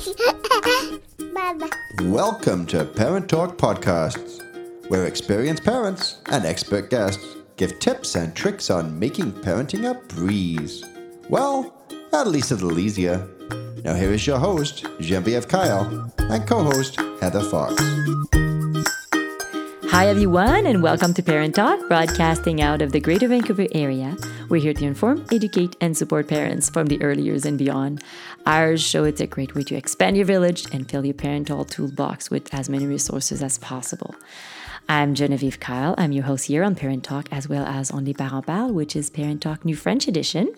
Welcome to Parent Talk Podcasts, where experienced parents and expert guests give tips and tricks on making parenting a breeze. Well, at least a little easier. Now, here is your host, Genevieve Kyle, and co host, Heather Fox. Hi, everyone, and welcome to Parent Talk, broadcasting out of the Greater Vancouver area. We're here to inform, educate, and support parents from the early years and beyond. Our show is a great way to expand your village and fill your parental toolbox with as many resources as possible. I'm Genevieve Kyle. I'm your host here on Parent Talk as well as on Les Parents Parlent, which is Parent Talk New French edition.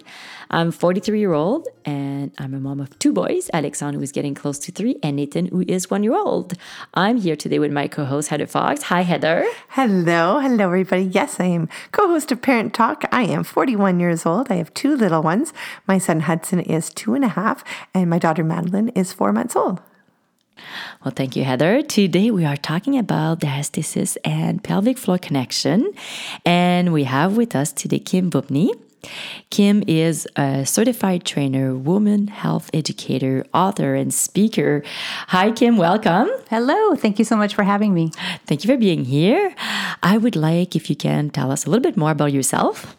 I'm 43 year old and I'm a mom of two boys, Alexandre, who is getting close to three, and Nathan, who is one year old. I'm here today with my co-host, Heather Fox. Hi, Heather. Hello, hello, everybody. Yes, I am co-host of Parent Talk. I am 41 years old. I have two little ones. My son Hudson is two and a half, and my daughter Madeline is four months old. Well, thank you, Heather. Today we are talking about diastasis and pelvic floor connection. And we have with us today Kim Vopni. Kim is a certified trainer, woman health educator, author, and speaker. Hi, Kim. Welcome. Hello. Thank you so much for having me. Thank you for being here. I would like if you can tell us a little bit more about yourself.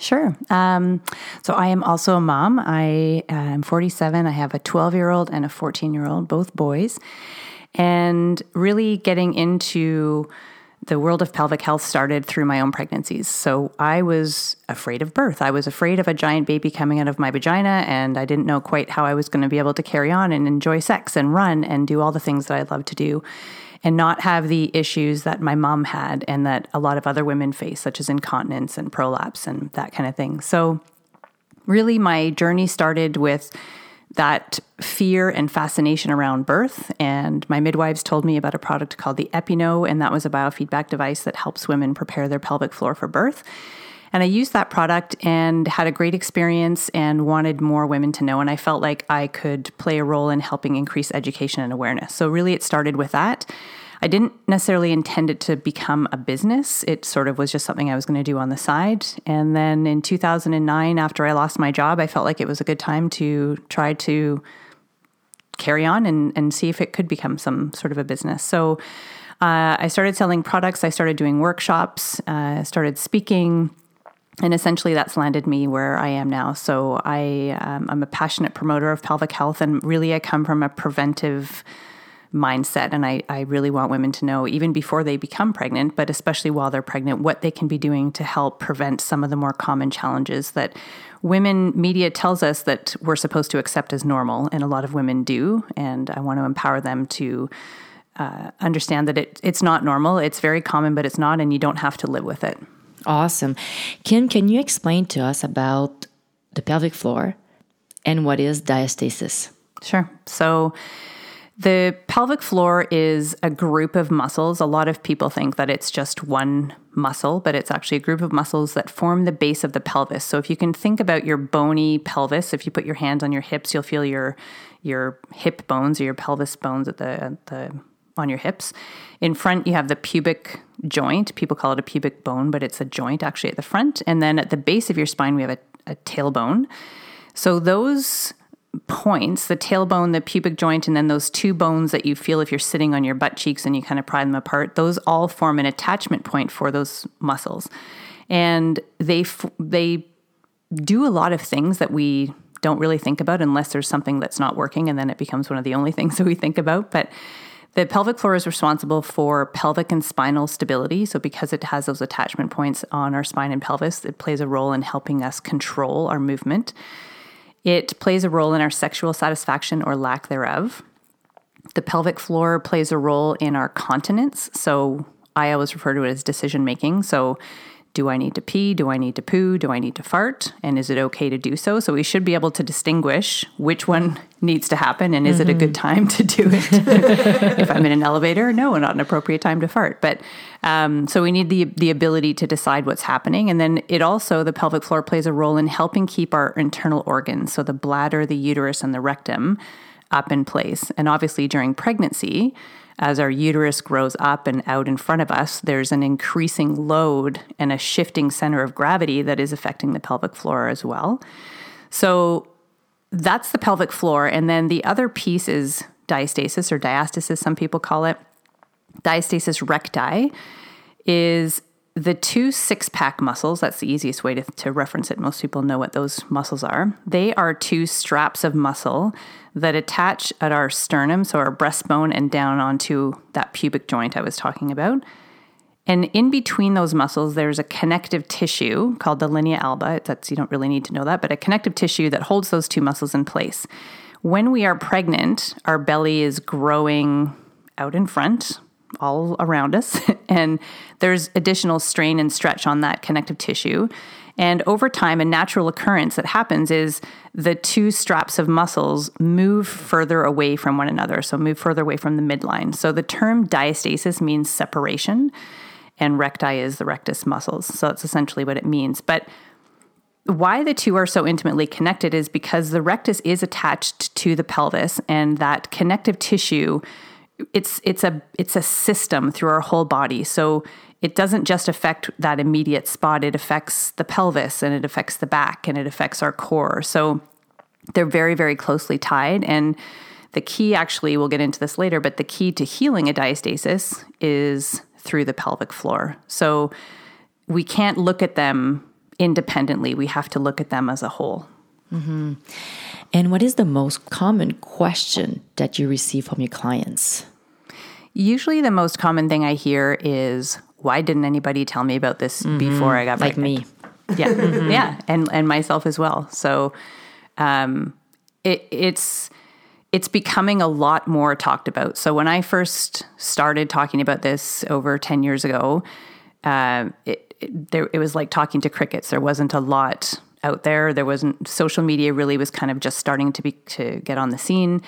Sure. Um, so I am also a mom. I am 47. I have a 12 year old and a 14 year old, both boys. And really getting into the world of pelvic health started through my own pregnancies. So I was afraid of birth. I was afraid of a giant baby coming out of my vagina, and I didn't know quite how I was going to be able to carry on and enjoy sex and run and do all the things that I love to do and not have the issues that my mom had and that a lot of other women face, such as incontinence and prolapse and that kind of thing. So, really, my journey started with that fear and fascination around birth. And my midwives told me about a product called the Epi-No, and that was a biofeedback device that helps women prepare their pelvic floor for birth. And I used that product and had a great experience and wanted more women to know. And I felt like I could play a role in helping increase education and awareness. So, really, it started with that. I didn't necessarily intend it to become a business. It sort of was just something I was going to do on the side. And then in 2009, after I lost my job, I felt like it was a good time to try to carry on and, and see if it could become some sort of a business. So uh, I started selling products, I started doing workshops, uh, started speaking and essentially that's landed me where I am now. So I um, I'm a passionate promoter of pelvic health, and really I come from a preventive mindset, and I I really want women to know even before they become pregnant, but especially while they're pregnant, what they can be doing to help prevent some of the more common challenges that women media tells us that we're supposed to accept as normal, and a lot of women do, and I want to empower them to. Uh, understand that it, it's not normal. It's very common, but it's not, and you don't have to live with it. Awesome. Kim, can you explain to us about the pelvic floor and what is diastasis? Sure. So, the pelvic floor is a group of muscles. A lot of people think that it's just one muscle, but it's actually a group of muscles that form the base of the pelvis. So if you can think about your bony pelvis, if you put your hands on your hips, you'll feel your your hip bones or your pelvis bones at the at the on your hips. In front, you have the pubic joint. People call it a pubic bone, but it's a joint actually at the front. And then at the base of your spine, we have a, a tailbone. So those points, the tailbone, the pubic joint, and then those two bones that you feel if you're sitting on your butt cheeks and you kind of pry them apart, those all form an attachment point for those muscles. And they they do a lot of things that we don't really think about unless there's something that's not working and then it becomes one of the only things that we think about, but the pelvic floor is responsible for pelvic and spinal stability. So, because it has those attachment points on our spine and pelvis, it plays a role in helping us control our movement. It plays a role in our sexual satisfaction or lack thereof. The pelvic floor plays a role in our continence. So, I always refer to it as decision making. So, do I need to pee? Do I need to poo? Do I need to fart? And is it okay to do so? So we should be able to distinguish which one needs to happen and is mm-hmm. it a good mm-hmm. time to do it? if I'm in an elevator, no, not an appropriate time to fart. But um, so we need the the ability to decide what's happening, and then it also the pelvic floor plays a role in helping keep our internal organs, so the bladder, the uterus, and the rectum, up in place. And obviously during pregnancy as our uterus grows up and out in front of us, there's an increasing load and a shifting center of gravity that is affecting the pelvic floor as well. So, that's the pelvic floor. And then the other piece is diastasis or diastasis, some people call it. Diastasis recti is the two six pack muscles. That's the easiest way to, to reference it. Most people know what those muscles are. They are two straps of muscle that attach at our sternum, so our breastbone, and down onto that pubic joint I was talking about. And in between those muscles, there's a connective tissue called the linea alba. That's you don't really need to know that, but a connective tissue that holds those two muscles in place. When we are pregnant, our belly is growing out in front, all around us, and there's additional strain and stretch on that connective tissue. And over time, a natural occurrence that happens is the two straps of muscles move further away from one another, so move further away from the midline. So the term diastasis means separation and recti is the rectus muscles. So that's essentially what it means. But why the two are so intimately connected is because the rectus is attached to the pelvis and that connective tissue it's it's a it's a system through our whole body. So it doesn't just affect that immediate spot, it affects the pelvis and it affects the back and it affects our core. So they're very very closely tied and the key actually we'll get into this later, but the key to healing a diastasis is through the pelvic floor. So we can't look at them independently. We have to look at them as a whole. Mm-hmm. And what is the most common question that you receive from your clients? Usually, the most common thing I hear is, "Why didn't anybody tell me about this mm-hmm. before I got pregnant? like me? Yeah, mm-hmm. yeah, and and myself as well. So, um, it, it's it's becoming a lot more talked about. So when I first started talking about this over 10 years ago, uh, it, it, there, it was like talking to crickets. There wasn't a lot out there. There wasn't social media really was kind of just starting to be to get on the scene.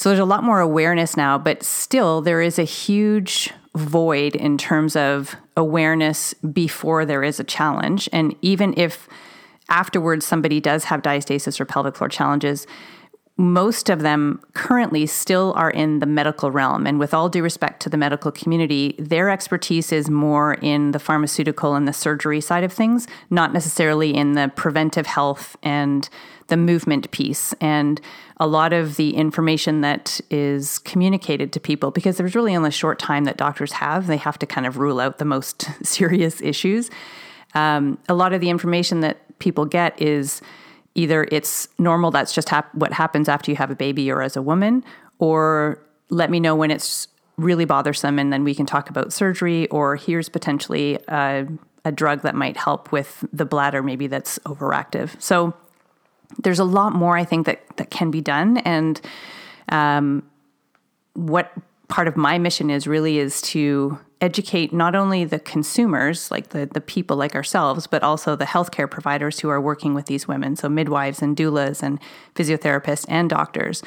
So there's a lot more awareness now, but still there is a huge void in terms of awareness before there is a challenge. And even if afterwards somebody does have diastasis or pelvic floor challenges, most of them currently still are in the medical realm. And with all due respect to the medical community, their expertise is more in the pharmaceutical and the surgery side of things, not necessarily in the preventive health and the movement piece. And a lot of the information that is communicated to people, because there's really only a short time that doctors have, they have to kind of rule out the most serious issues. Um, a lot of the information that people get is either it's normal, that's just hap- what happens after you have a baby or as a woman, or let me know when it's really bothersome and then we can talk about surgery, or here's potentially a, a drug that might help with the bladder, maybe that's overactive. So there's a lot more I think that, that can be done. And um, what part of my mission is really is to educate not only the consumers, like the, the people like ourselves, but also the healthcare providers who are working with these women, so midwives and doulas and physiotherapists and doctors,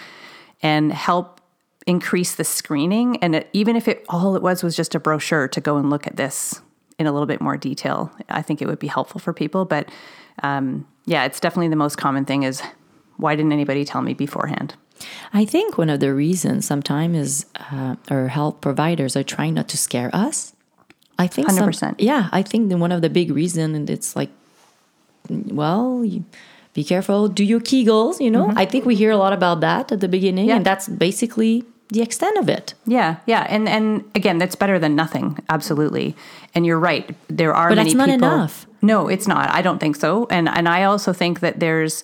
and help increase the screening. And it, even if it all it was was just a brochure to go and look at this in a little bit more detail, I think it would be helpful for people. But um, yeah, it's definitely the most common thing is why didn't anybody tell me beforehand? I think one of the reasons sometimes is uh, our health providers are trying not to scare us. I think 100%. Some, yeah, I think one of the big reasons, and it's like, well, you, be careful, do your Kegels, you know? Mm-hmm. I think we hear a lot about that at the beginning, yeah. and that's basically the extent of it. Yeah, yeah, and and again, that's better than nothing, absolutely. And you're right, there are but many that's not people. enough. No, it's not. I don't think so, and and I also think that there's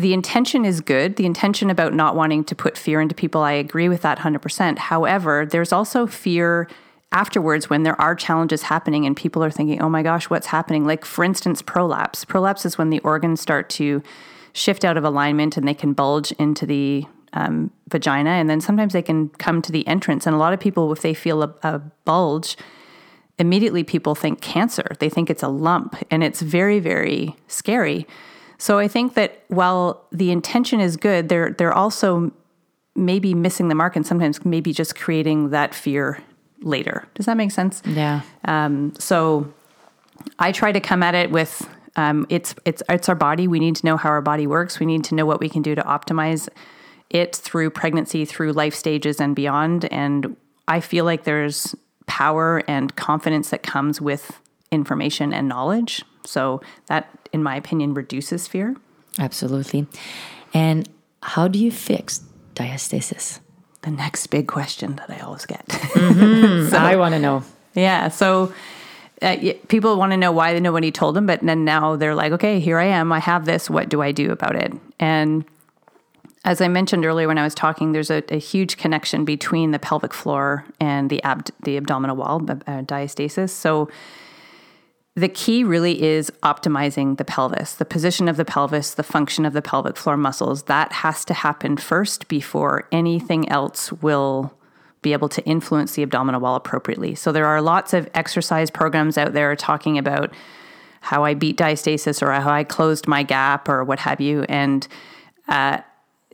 the intention is good. The intention about not wanting to put fear into people, I agree with that 100%. However, there's also fear afterwards when there are challenges happening and people are thinking, oh my gosh, what's happening? Like, for instance, prolapse. Prolapse is when the organs start to shift out of alignment and they can bulge into the um, vagina. And then sometimes they can come to the entrance. And a lot of people, if they feel a, a bulge, immediately people think cancer. They think it's a lump. And it's very, very scary. So I think that while the intention is good, they're they're also maybe missing the mark and sometimes maybe just creating that fear later. Does that make sense? Yeah. Um, so I try to come at it with um, it's it's it's our body. We need to know how our body works. We need to know what we can do to optimize it through pregnancy, through life stages, and beyond. And I feel like there's power and confidence that comes with information and knowledge. So that, in my opinion, reduces fear. Absolutely. And how do you fix diastasis? The next big question that I always get. I want to know. Yeah. So uh, people want to know why they nobody told them, but then now they're like, okay, here I am. I have this. What do I do about it? And as I mentioned earlier when I was talking, there's a, a huge connection between the pelvic floor and the ab- the abdominal wall, uh, diastasis. So the key really is optimizing the pelvis, the position of the pelvis, the function of the pelvic floor muscles. That has to happen first before anything else will be able to influence the abdominal wall appropriately. So there are lots of exercise programs out there talking about how I beat diastasis or how I closed my gap or what have you. And uh,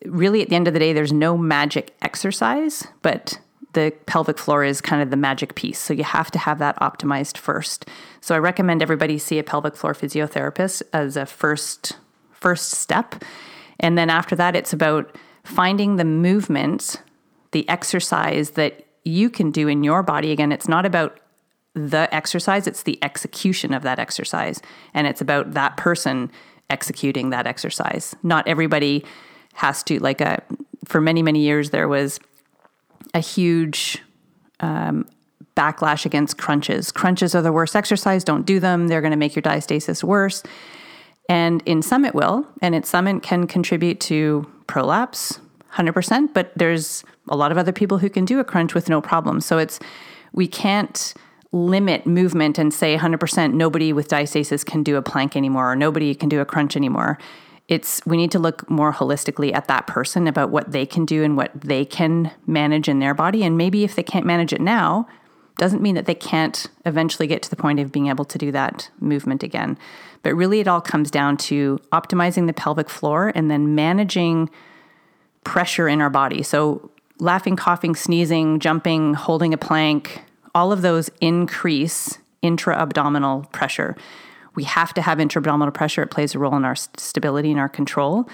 really, at the end of the day, there's no magic exercise, but the pelvic floor is kind of the magic piece. So you have to have that optimized first. So I recommend everybody see a pelvic floor physiotherapist as a first first step. And then after that it's about finding the movement, the exercise that you can do in your body. Again, it's not about the exercise, it's the execution of that exercise. And it's about that person executing that exercise. Not everybody has to like a for many many years there was a huge um, backlash against crunches. Crunches are the worst exercise. Don't do them. They're going to make your diastasis worse. And in some it will, and in some it can contribute to prolapse, 100%. But there's a lot of other people who can do a crunch with no problem. So it's we can't limit movement and say 100% nobody with diastasis can do a plank anymore or nobody can do a crunch anymore it's we need to look more holistically at that person about what they can do and what they can manage in their body. And maybe if they can't manage it now doesn't mean that they can't eventually get to the point of being able to do that movement again. But really it all comes down to optimizing the pelvic floor and then managing pressure in our body. So laughing coughing sneezing jumping holding a plank all of those increase intra abdominal pressure we have to have intra-abdominal pressure. It plays a role in our stability and our control.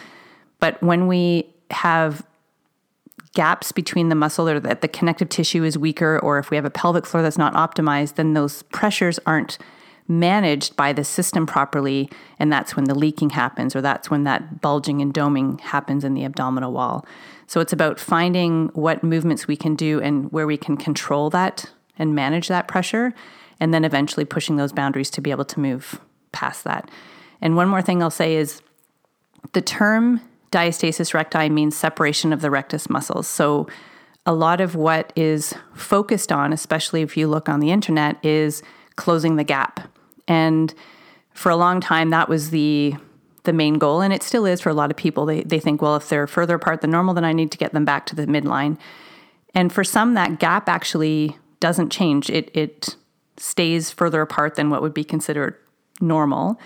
But when we have gaps between the muscle or that the connective tissue is weaker, or if we have a pelvic floor that's not optimized, then those pressures aren't managed by the system properly. And that's when the leaking happens, or that's when that bulging and doming happens in the abdominal wall. So it's about finding what movements we can do and where we can control that and manage that pressure, and then eventually pushing those boundaries to be able to move past that. And one more thing I'll say is the term diastasis recti means separation of the rectus muscles. So a lot of what is focused on, especially if you look on the internet, is closing the gap. And for a long time, that was the the main goal, and it still is for a lot of people. They they think, well, if they're further apart than normal, then I need to get them back to the midline. And for some, that gap actually doesn't change. It it stays further apart than what would be considered normal,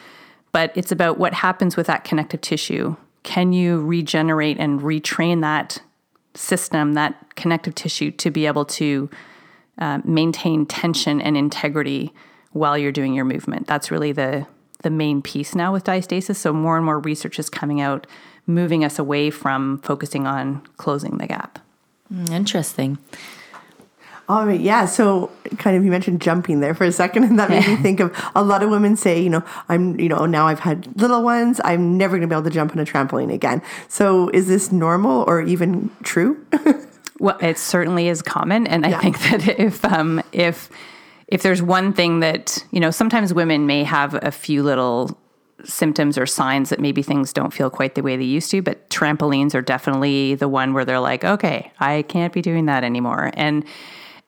but it's about what happens with that connective tissue. Can you regenerate and retrain that system, that connective tissue, to be able to uh, maintain tension and integrity while you're doing your movement? That's really the the main piece now with diastasis. So more and more research is coming out, moving us away from focusing on closing the gap. Interesting. All right, yeah. So, kind of, you mentioned jumping there for a second, and that made me think of a lot of women say, you know, I'm, you know, now I've had little ones, I'm never going to be able to jump on a trampoline again. So, is this normal or even true? well, it certainly is common, and I yeah. think that if, um, if, if there's one thing that you know, sometimes women may have a few little symptoms or signs that maybe things don't feel quite the way they used to, but trampolines are definitely the one where they're like, okay, I can't be doing that anymore, and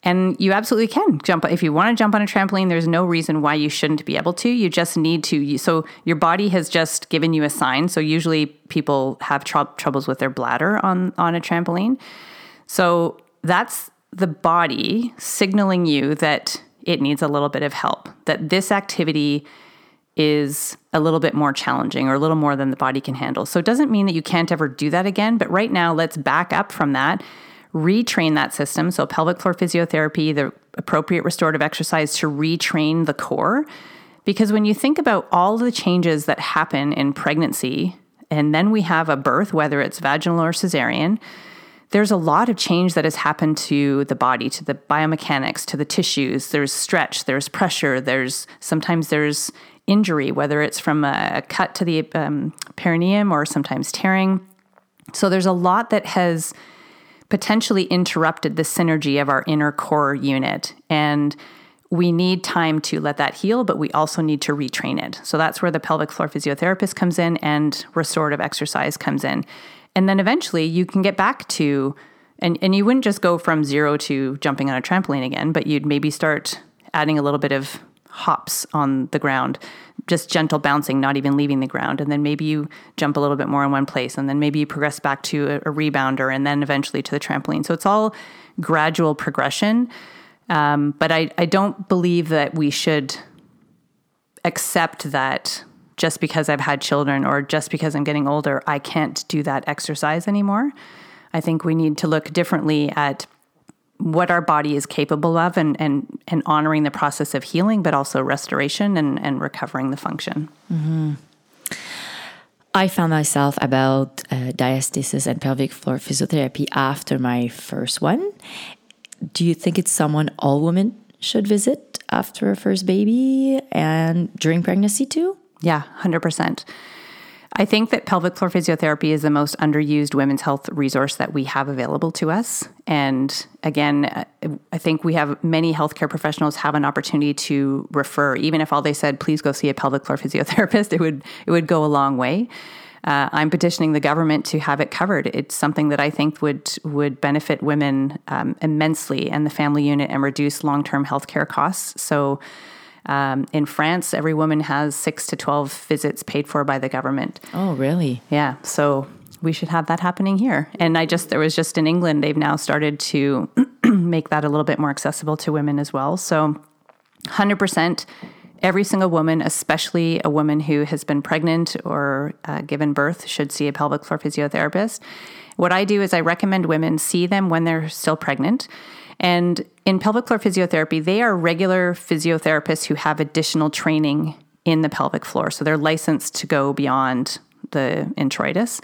and you absolutely can jump. If you want to jump on a trampoline, there's no reason why you shouldn't be able to. You just need to. So your body has just given you a sign. So usually people have tr- troubles with their bladder on, on a trampoline. So that's the body signaling you that it needs a little bit of help, that this activity is a little bit more challenging or a little more than the body can handle. So it doesn't mean that you can't ever do that again. But right now, let's back up from that retrain that system. So, pelvic floor physiotherapy, the appropriate restorative exercise to retrain the core. Because when you think about all the changes that happen in pregnancy, and then we have a birth, whether it's vaginal or cesarean, there's a lot of change that has happened to the body, to the biomechanics, to the tissues. There's stretch, there's pressure, there's sometimes there's injury, whether it's from a cut to the um, perineum or sometimes tearing. So there's a lot that has potentially interrupted the synergy of our inner core unit. And we need time to let that heal, but we also need to retrain it. So that's where the pelvic floor physiotherapist comes in and restorative exercise comes in. And then eventually you can get back to, and, and you wouldn't just go from zero to jumping on a trampoline again, but you'd maybe start adding a little bit of hops on the ground, just gentle bouncing, not even leaving the ground. And then maybe you jump a little bit more in one place, and then maybe you progress back to a, a rebounder, and then eventually to the trampoline. So it's all gradual progression. Um, but I, I don't believe that we should accept that just because I've had children or just because I'm getting older, I can't do that exercise anymore. I think we need to look differently at what our body is capable of and, and, and honoring the process of healing, but also restoration and, and recovering the function. Mm-hmm. I found myself about uh, diastasis and pelvic floor physiotherapy after my first one. Do you think it's someone all women should visit after a first baby and during pregnancy too? Yeah, 100%. I think that pelvic floor physiotherapy is the most underused women's health resource that we have available to us. And again, I think we have many healthcare professionals have an opportunity to refer. Even if all they said, "Please go see a pelvic floor physiotherapist," it would it would go a long way. Uh, I'm petitioning the government to have it covered. It's something that I think would would benefit women um, immensely and the family unit and reduce long term healthcare costs. So um, in France, every woman has six to 12 visits paid for by the government. Oh, really? Yeah. So we should have that happening here. And I just, there was just in England, they've now started to make that a little bit more accessible to women as well. So 100%. Every single woman, especially a woman who has been pregnant or uh, given birth, should see a pelvic floor physiotherapist. What I do is I recommend women see them when they're still pregnant and in pelvic floor physiotherapy, they are regular physiotherapists who have additional training in the pelvic floor. So they're licensed to go beyond the introitus,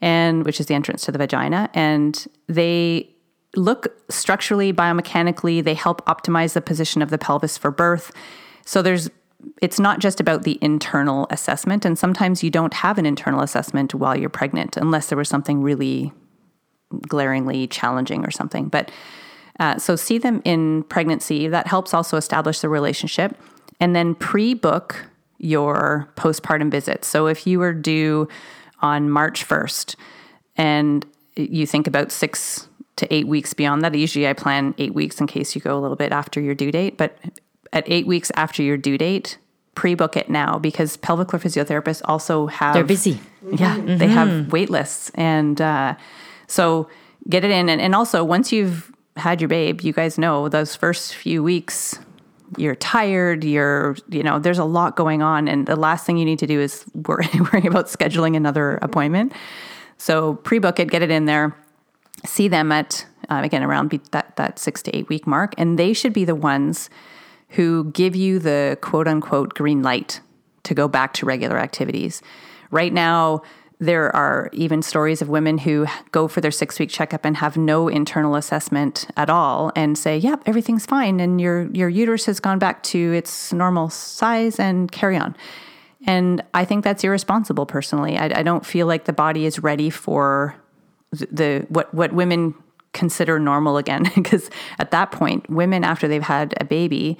and which is the entrance to the vagina. And they look structurally, biomechanically, they help optimize the position of the pelvis for birth. So there's it's not just about the internal assessment. And sometimes you don't have an internal assessment while you're pregnant, unless there was something really glaringly challenging or something. But uh, so see them in pregnancy. That helps also establish the relationship. And then pre book your postpartum visit. So if you were due on March 1st and you think about six to eight weeks beyond that, usually I plan eight weeks in case you go a little bit after your due date. But at eight weeks after your due date, pre-book it now because pelvic floor physiotherapists also have they're busy yeah mm-hmm. they have wait lists and uh, so get it in and, and also once you've had your babe, you guys know those first few weeks you're tired, you're, you know, there's a lot going on. And the last thing you need to do is worry, worry about scheduling another appointment. So pre book it, get it in there, see them at, uh, again, around that, that six to eight week mark. And they should be the ones who give you the quote unquote green light to go back to regular activities. Right now, there are even stories of women who go for their six week checkup and have no internal assessment at all and say, yep, everything's fine. And your, your uterus has gone back to its normal size and carry on. And I think that's irresponsible personally. I, I don't feel like the body is ready for the what, what women consider normal again. because at that point, women, after they've had a baby,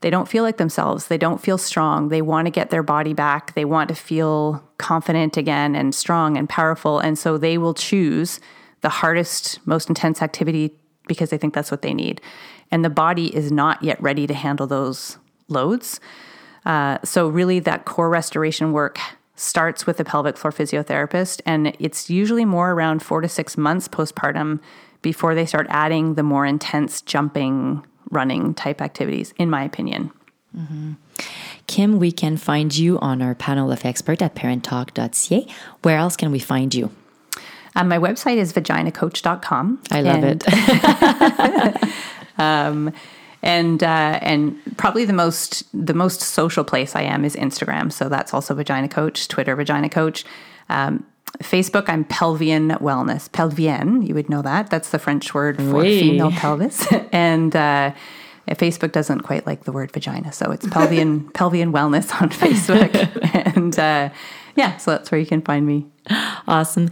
they don't feel like themselves. They don't feel strong. They want to get their body back. They want to feel confident again and strong and powerful. And so they will choose the hardest, most intense activity because they think that's what they need. And the body is not yet ready to handle those loads. Uh, so, really, that core restoration work starts with a pelvic floor physiotherapist. And it's usually more around four to six months postpartum before they start adding the more intense jumping running type activities, in my opinion. Mm-hmm. Kim, we can find you on our panel of expert at parenttalk.ca. Where else can we find you? Um, my website is vaginacoach.com. I love and, it. um, and uh, and probably the most the most social place I am is Instagram. So that's also Vagina Coach, Twitter Vagina Coach. Um, Facebook, I'm Pelvienne Wellness. Pelvienne, you would know that. That's the French word for oui. female pelvis. and uh, Facebook doesn't quite like the word vagina, so it's Pelvienne Pelvienne Wellness on Facebook. and uh, yeah, so that's where you can find me. Awesome.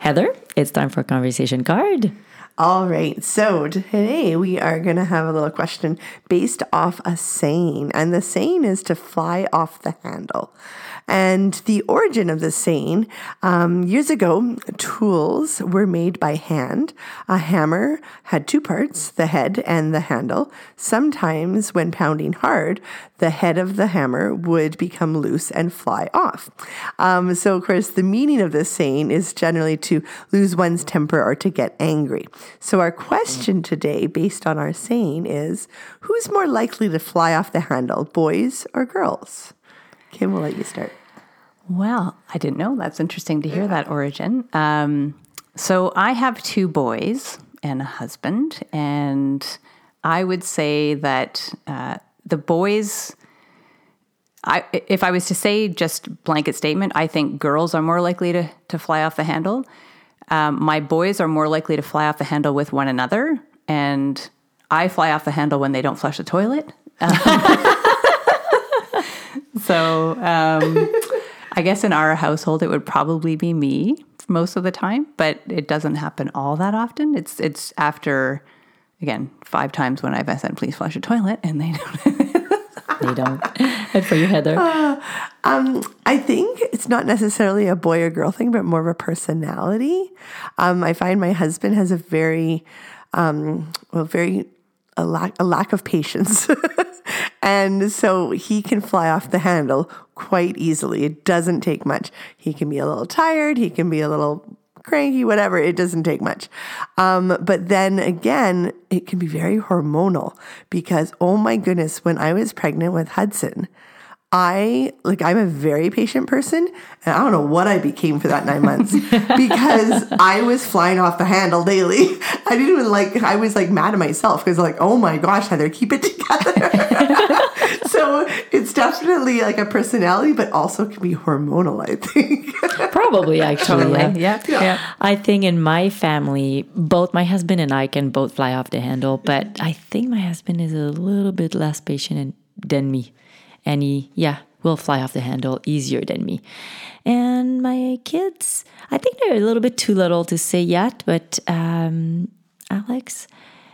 Heather, it's time for a conversation card. All right, so today we are going to have a little question based off a saying, and the saying is to fly off the handle. And the origin of the saying um, years ago, tools were made by hand. A hammer had two parts the head and the handle. Sometimes, when pounding hard, the head of the hammer would become loose and fly off. Um, so, of course, the meaning of this saying is generally to lose one's temper or to get angry. So, our question today, based on our saying, is who's more likely to fly off the handle, boys or girls? Kim, we'll let you start. Well, I didn't know. That's interesting to hear that origin. Um, so I have two boys and a husband, and I would say that uh, the boys. I, if I was to say just blanket statement, I think girls are more likely to, to fly off the handle. Um, my boys are more likely to fly off the handle with one another, and I fly off the handle when they don't flush the toilet. so um, I guess in our household, it would probably be me most of the time, but it doesn't happen all that often. It's it's after again five times when I've said please flush a toilet and they don't. they don't. and for you, Heather, uh, um, I think it's not necessarily a boy or girl thing, but more of a personality. Um, I find my husband has a very, um, well, very a lack a lack of patience. And so he can fly off the handle quite easily. It doesn't take much. He can be a little tired, he can be a little cranky, whatever. It doesn't take much. Um, but then again, it can be very hormonal because, oh my goodness, when I was pregnant with Hudson, I like I'm a very patient person and I don't know what I became for that 9 months because I was flying off the handle daily. I didn't even like I was like mad at myself because like oh my gosh Heather keep it together. so it's definitely like a personality but also can be hormonal I think. Probably actually yeah. yeah. yeah. Yeah. I think in my family both my husband and I can both fly off the handle but I think my husband is a little bit less patient than me and he, yeah, will fly off the handle easier than me. And my kids, I think they're a little bit too little to say yet, but um, Alex,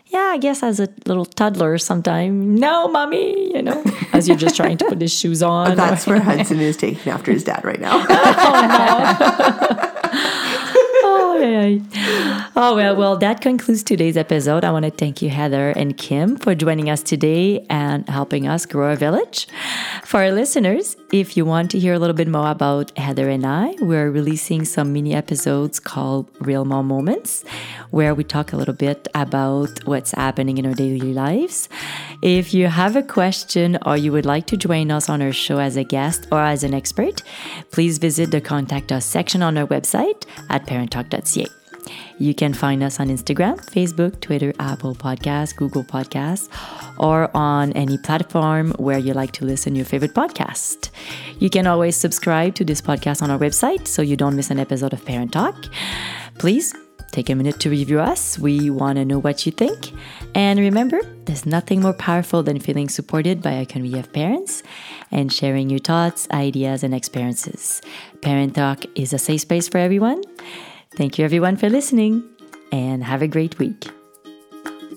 yeah, I guess as a little toddler sometime, no, mommy, you know, as you're just trying to put his shoes on. That's where Hudson is taking after his dad right now. oh, no. Oh, well, well, that concludes today's episode. I want to thank you, Heather and Kim, for joining us today and helping us grow our village. For our listeners, if you want to hear a little bit more about Heather and I, we're releasing some mini episodes called Real Mom Moments, where we talk a little bit about what's happening in our daily lives. If you have a question or you would like to join us on our show as a guest or as an expert, please visit the Contact Us section on our website at parenttalk.ca. You can find us on Instagram, Facebook, Twitter, Apple Podcasts, Google Podcasts, or on any platform where you like to listen to your favorite podcast. You can always subscribe to this podcast on our website so you don't miss an episode of Parent Talk. Please take a minute to review us. We want to know what you think. And remember, there's nothing more powerful than feeling supported by a community of parents and sharing your thoughts, ideas, and experiences. Parent Talk is a safe space for everyone. Thank you everyone for listening and have a great week.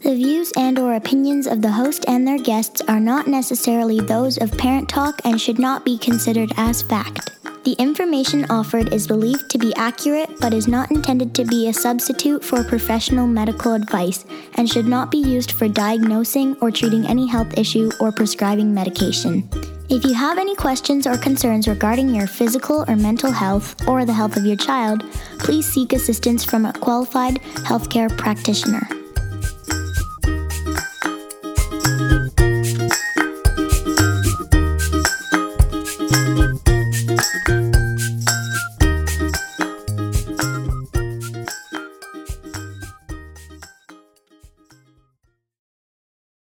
The views and or opinions of the host and their guests are not necessarily those of Parent Talk and should not be considered as fact. The information offered is believed to be accurate but is not intended to be a substitute for professional medical advice and should not be used for diagnosing or treating any health issue or prescribing medication. If you have any questions or concerns regarding your physical or mental health or the health of your child, please seek assistance from a qualified healthcare practitioner.